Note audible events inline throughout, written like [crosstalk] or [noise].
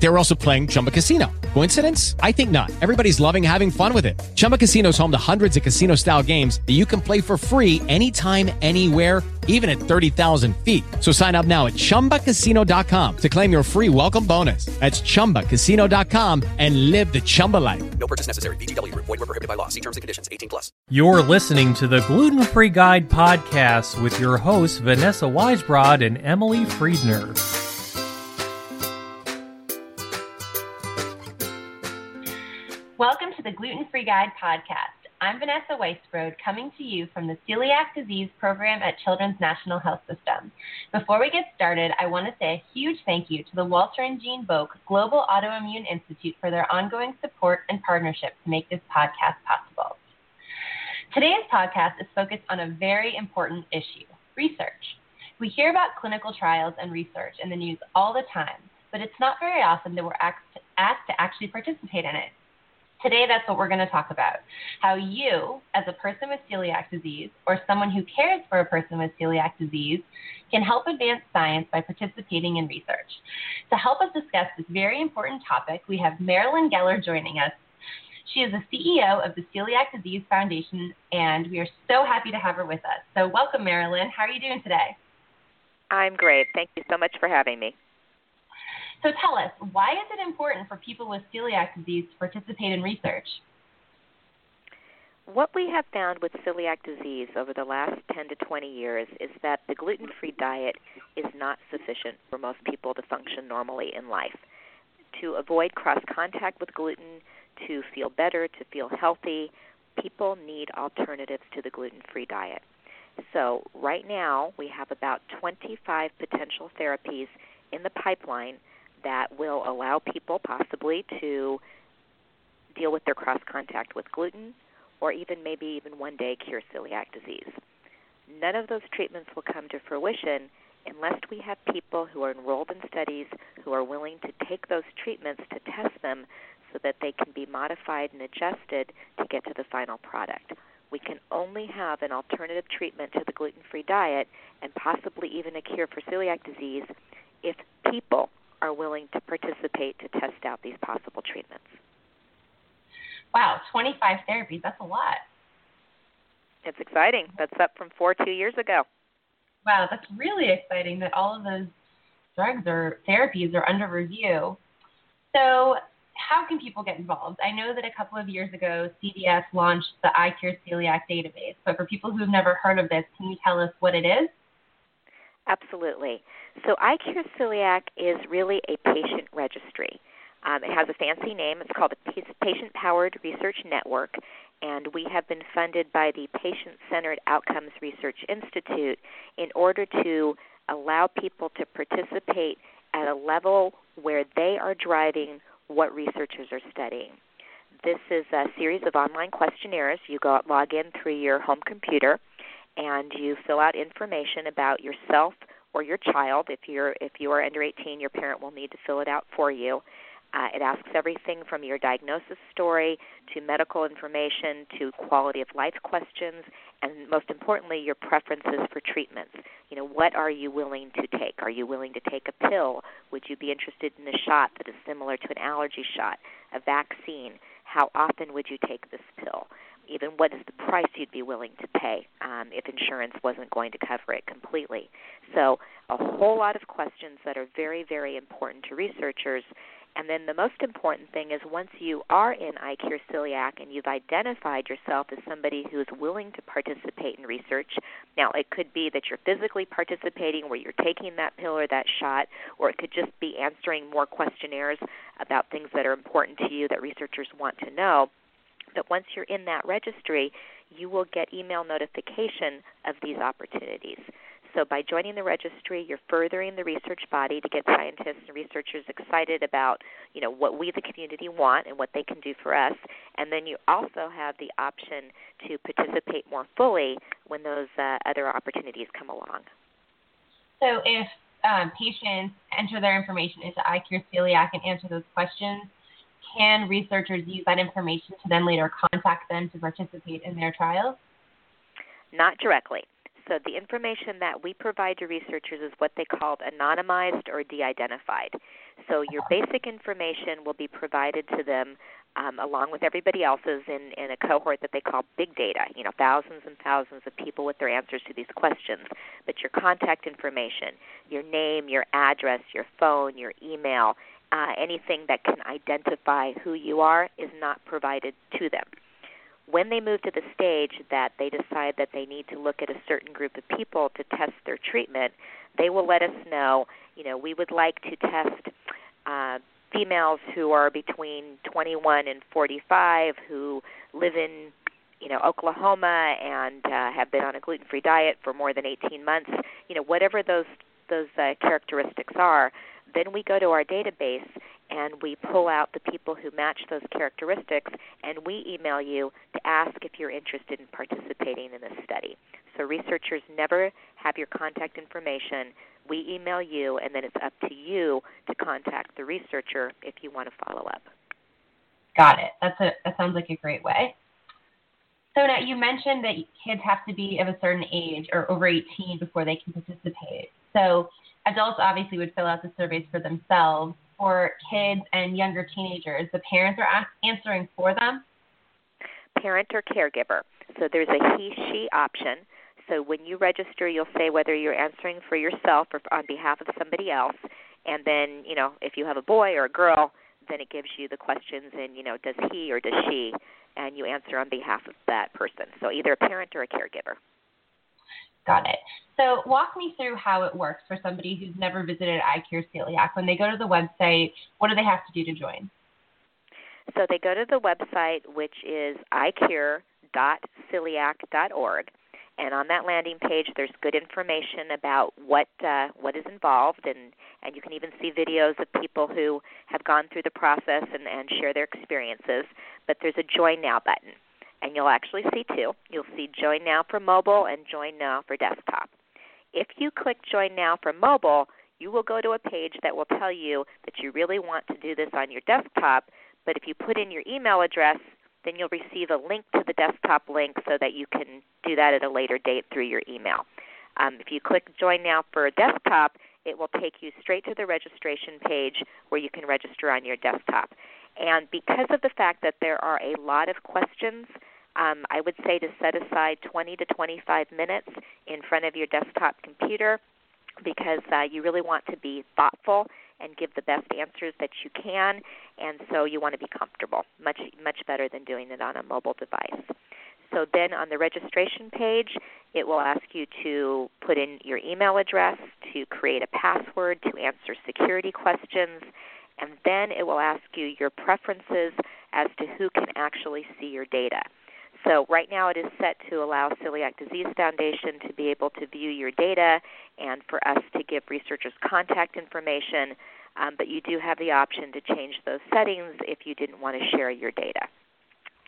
They were also playing Chumba Casino. Coincidence? I think not. Everybody's loving having fun with it. Chumba Casino is home to hundreds of casino style games that you can play for free anytime, anywhere, even at 30,000 feet. So sign up now at chumbacasino.com to claim your free welcome bonus. That's chumbacasino.com and live the Chumba life. No purchase necessary. VGW Group. Void were prohibited by law. See terms and conditions. 18 plus. You're listening to the Gluten Free Guide podcast with your hosts Vanessa Weisbrod and Emily Friedner. To the Gluten Free Guide podcast. I'm Vanessa Weisbrod, coming to you from the Celiac Disease Program at Children's National Health System. Before we get started, I want to say a huge thank you to the Walter and Jean Boak Global Autoimmune Institute for their ongoing support and partnership to make this podcast possible. Today's podcast is focused on a very important issue research. We hear about clinical trials and research in the news all the time, but it's not very often that we're asked to actually participate in it. Today, that's what we're going to talk about. How you, as a person with celiac disease or someone who cares for a person with celiac disease, can help advance science by participating in research. To help us discuss this very important topic, we have Marilyn Geller joining us. She is the CEO of the Celiac Disease Foundation, and we are so happy to have her with us. So, welcome, Marilyn. How are you doing today? I'm great. Thank you so much for having me. So tell us, why is it important for people with celiac disease to participate in research? What we have found with celiac disease over the last 10 to 20 years is that the gluten free diet is not sufficient for most people to function normally in life. To avoid cross contact with gluten, to feel better, to feel healthy, people need alternatives to the gluten free diet. So, right now, we have about 25 potential therapies in the pipeline that will allow people possibly to deal with their cross contact with gluten or even maybe even one day cure celiac disease. None of those treatments will come to fruition unless we have people who are enrolled in studies who are willing to take those treatments to test them so that they can be modified and adjusted to get to the final product. We can only have an alternative treatment to the gluten free diet and possibly even a cure for celiac disease if people are willing to participate to test out these possible treatments. Wow, 25 therapies, that's a lot. It's exciting. That's up from four two years ago. Wow, that's really exciting that all of those drugs or therapies are under review. So, how can people get involved? I know that a couple of years ago, CDF launched the iCure Celiac database, but for people who have never heard of this, can you tell us what it is? Absolutely. So iCure Celiac is really a patient registry. Um, it has a fancy name. It's called the Patient Powered Research Network, and we have been funded by the Patient Centered Outcomes Research Institute in order to allow people to participate at a level where they are driving what researchers are studying. This is a series of online questionnaires. You go log in through your home computer and you fill out information about yourself or your child. If you're if you are under 18, your parent will need to fill it out for you. Uh, it asks everything from your diagnosis story to medical information to quality of life questions, and most importantly, your preferences for treatments. You know, what are you willing to take? Are you willing to take a pill? Would you be interested in a shot that is similar to an allergy shot, a vaccine? How often would you take this pill? Even what is the price you'd be willing to pay um, if insurance wasn't going to cover it completely. So, a whole lot of questions that are very, very important to researchers. And then the most important thing is once you are in iCure Celiac and you've identified yourself as somebody who is willing to participate in research, now it could be that you're physically participating where you're taking that pill or that shot, or it could just be answering more questionnaires about things that are important to you that researchers want to know that once you're in that registry, you will get email notification of these opportunities. So by joining the registry, you're furthering the research body to get scientists and researchers excited about, you know, what we the community want and what they can do for us. And then you also have the option to participate more fully when those uh, other opportunities come along. So if um, patients enter their information into iCure Celiac and answer those questions, can researchers use that information to then later contact them to participate in their trials? Not directly. So the information that we provide to researchers is what they called anonymized or de-identified. So your basic information will be provided to them um, along with everybody else's in, in a cohort that they call big data. You know, thousands and thousands of people with their answers to these questions. But your contact information, your name, your address, your phone, your email, uh, anything that can identify who you are is not provided to them. When they move to the stage that they decide that they need to look at a certain group of people to test their treatment, they will let us know, you know, we would like to test uh, females who are between 21 and 45 who live in you know Oklahoma and uh, have been on a gluten-free diet for more than 18 months, you know whatever those those uh, characteristics are, then we go to our database and we pull out the people who match those characteristics and we email you to ask if you're interested in participating in this study. So researchers never have your contact information. We email you and then it's up to you to contact the researcher if you want to follow up. Got it. That's a that sounds like a great way. So now you mentioned that kids have to be of a certain age or over 18 before they can participate. So adults obviously would fill out the surveys for themselves. For kids and younger teenagers, the parents are answering for them. Parent or caregiver. So there's a he she option. So when you register, you'll say whether you're answering for yourself or on behalf of somebody else. And then, you know, if you have a boy or a girl, then it gives you the questions and, you know, does he or does she? And you answer on behalf of that person. So either a parent or a caregiver. Got it. So walk me through how it works for somebody who's never visited iCure Celiac. When they go to the website, what do they have to do to join? So they go to the website, which is icure.celiac.org, and on that landing page, there's good information about what uh, what is involved, and and you can even see videos of people who have gone through the process and, and share their experiences. But there's a Join Now button and you'll actually see two. You'll see Join Now for mobile and Join Now for desktop. If you click Join Now for mobile, you will go to a page that will tell you that you really want to do this on your desktop, but if you put in your email address, then you'll receive a link to the desktop link so that you can do that at a later date through your email. Um, if you click Join Now for desktop, it will take you straight to the registration page where you can register on your desktop. And because of the fact that there are a lot of questions, um, I would say to set aside 20 to 25 minutes in front of your desktop computer because uh, you really want to be thoughtful and give the best answers that you can, and so you want to be comfortable, much much better than doing it on a mobile device. So then on the registration page, it will ask you to put in your email address, to create a password, to answer security questions, and then it will ask you your preferences as to who can actually see your data. So right now it is set to allow Celiac Disease Foundation to be able to view your data and for us to give researchers contact information, um, but you do have the option to change those settings if you didn't want to share your data.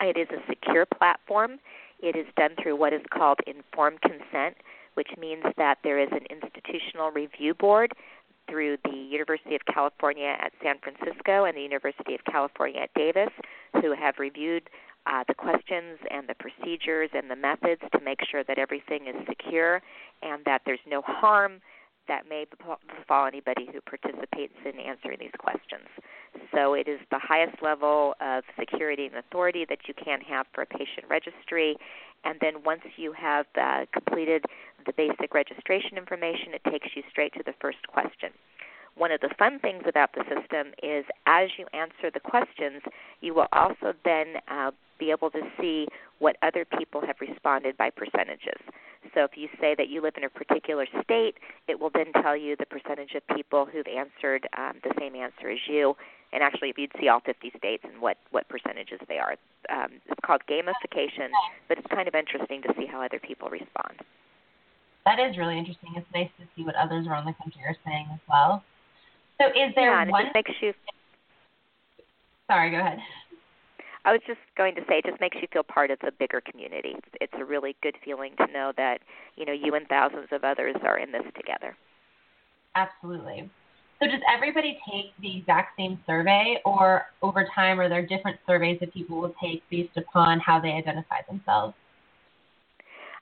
It is a secure platform. It is done through what is called informed consent, which means that there is an institutional review board through the University of California at San Francisco and the University of California at Davis, who have reviewed uh, the questions and the procedures and the methods to make sure that everything is secure and that there's no harm that may befall anybody who participates in answering these questions. So it is the highest level of security and authority that you can have for a patient registry. And then once you have uh, completed the basic registration information, it takes you straight to the first question. One of the fun things about the system is as you answer the questions, you will also then uh, be able to see what other people have responded by percentages. So if you say that you live in a particular state, it will then tell you the percentage of people who've answered um, the same answer as you. And actually, if you'd see all 50 states and what, what percentages they are. Um, it's called gamification, but it's kind of interesting to see how other people respond. That is really interesting. It's nice to see what others around the country are saying as well. So is there yeah, one? It makes you. Sorry, go ahead. I was just going to say, it just makes you feel part of the bigger community. It's, it's a really good feeling to know that you know you and thousands of others are in this together. Absolutely. So does everybody take the exact same survey, or over time are there different surveys that people will take based upon how they identify themselves?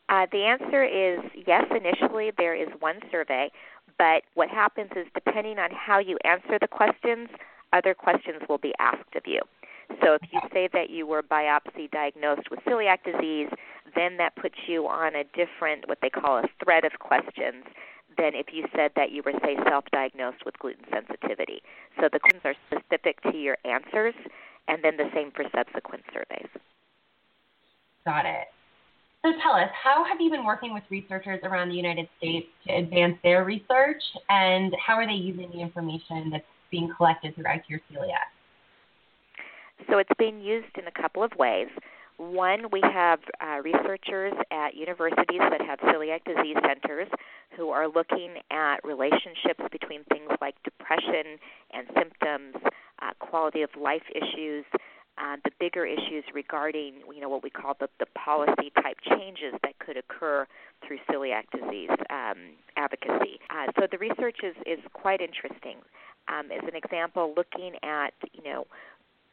Uh, the answer is yes. Initially, there is one survey, but what happens is depending on how you answer the questions, other questions will be asked of you. So if you say that you were biopsy diagnosed with celiac disease, then that puts you on a different, what they call a thread of questions than if you said that you were, say, self diagnosed with gluten sensitivity. So the questions are specific to your answers, and then the same for subsequent surveys. Got it. So tell us, how have you been working with researchers around the United States to advance their research, and how are they using the information that's being collected through ICURE Celiac? So it's being used in a couple of ways. One, we have uh, researchers at universities that have celiac disease centers who are looking at relationships between things like depression and symptoms, uh, quality of life issues, uh, the bigger issues regarding you know what we call the, the policy type changes that could occur through celiac disease um, advocacy. Uh, so the research is, is quite interesting. Um, as an example, looking at you know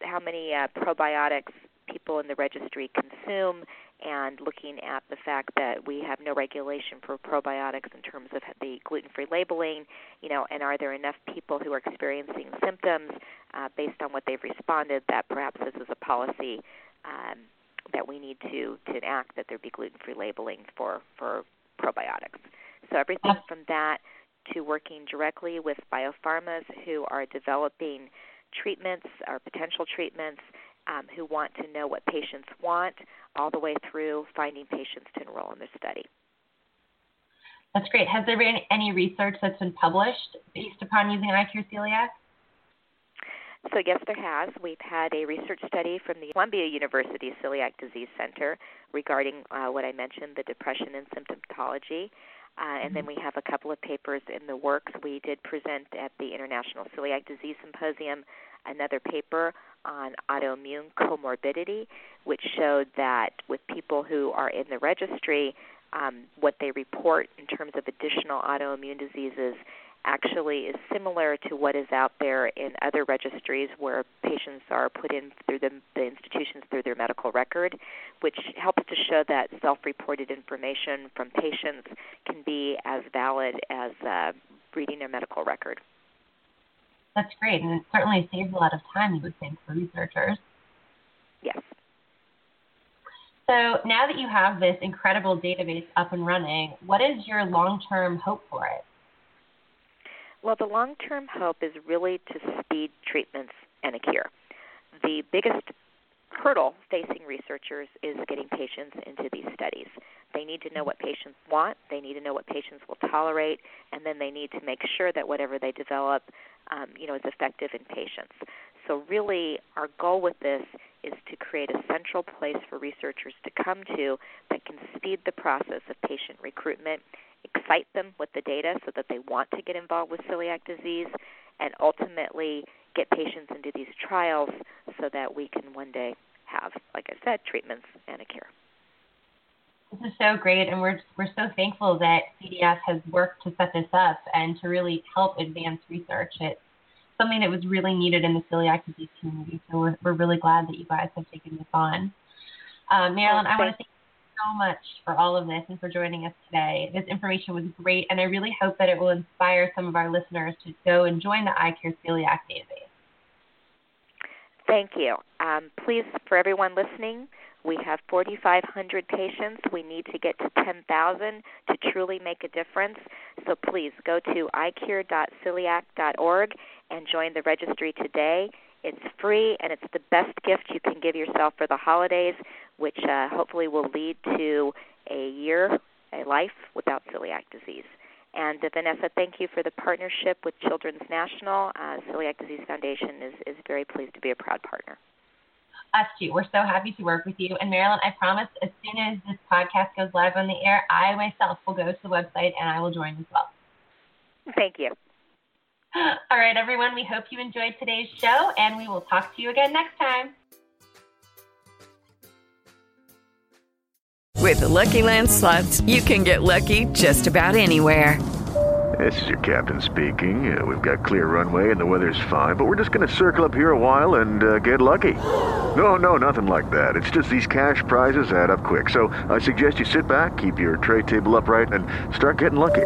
how many uh, probiotics people in the registry consume and looking at the fact that we have no regulation for probiotics in terms of the gluten-free labeling, you know, and are there enough people who are experiencing symptoms uh, based on what they've responded that perhaps this is a policy um, that we need to to enact that there be gluten-free labeling for for probiotics. So everything from that to working directly with biopharmas who are developing treatments or potential treatments um, who want to know what patients want, all the way through finding patients to enroll in the study. That's great. Has there been any research that's been published based upon using ICURE Celiac? So, yes, there has. We've had a research study from the Columbia University Celiac Disease Center regarding uh, what I mentioned the depression and symptomatology. Uh, and then we have a couple of papers in the works. We did present at the International Celiac Disease Symposium another paper on autoimmune comorbidity, which showed that with people who are in the registry, um, what they report in terms of additional autoimmune diseases actually is similar to what is out there in other registries where patients are put in through the, the institutions through their medical record, which helps to show that self reported information from patients can be as valid as uh, reading their medical record. That's great, and it certainly saves a lot of time, you would think, for researchers. Yes. So now that you have this incredible database up and running, what is your long term hope for it? Well, the long term hope is really to speed treatments and a cure. The biggest hurdle facing researchers is getting patients into these studies. They need to know what patients want, they need to know what patients will tolerate, and then they need to make sure that whatever they develop, um, you know, is effective in patients. So really, our goal with this is to create a central place for researchers to come to that can speed the process of patient recruitment, excite them with the data so that they want to get involved with celiac disease, and ultimately get patients into these trials so that we can one day have, like I said, treatments and a cure. This is so great, and we're we're so thankful that CDF has worked to set this up and to really help advance research. It's something that was really needed in the celiac disease community. So we're we're really glad that you guys have taken this on. Um, Marilyn, I want to thank you so much for all of this and for joining us today. This information was great, and I really hope that it will inspire some of our listeners to go and join the iCure Celiac database. Thank you. Um, please, for everyone listening, we have 4,500 patients. We need to get to 10,000 to truly make a difference. So please go to icure.celiac.org and join the registry today. It's free and it's the best gift you can give yourself for the holidays, which uh, hopefully will lead to a year, a life without celiac disease. And uh, Vanessa, thank you for the partnership with Children's National. Uh, Celiac Disease Foundation is, is very pleased to be a proud partner. Us too. We're so happy to work with you. And Marilyn, I promise as soon as this podcast goes live on the air, I myself will go to the website and I will join as well. Thank you. [laughs] All right, everyone. We hope you enjoyed today's show, and we will talk to you again next time. With the Lucky Land slots, you can get lucky just about anywhere. This is your captain speaking. Uh, we've got clear runway and the weather's fine, but we're just going to circle up here a while and uh, get lucky. No, no, nothing like that. It's just these cash prizes add up quick. So I suggest you sit back, keep your tray table upright, and start getting lucky.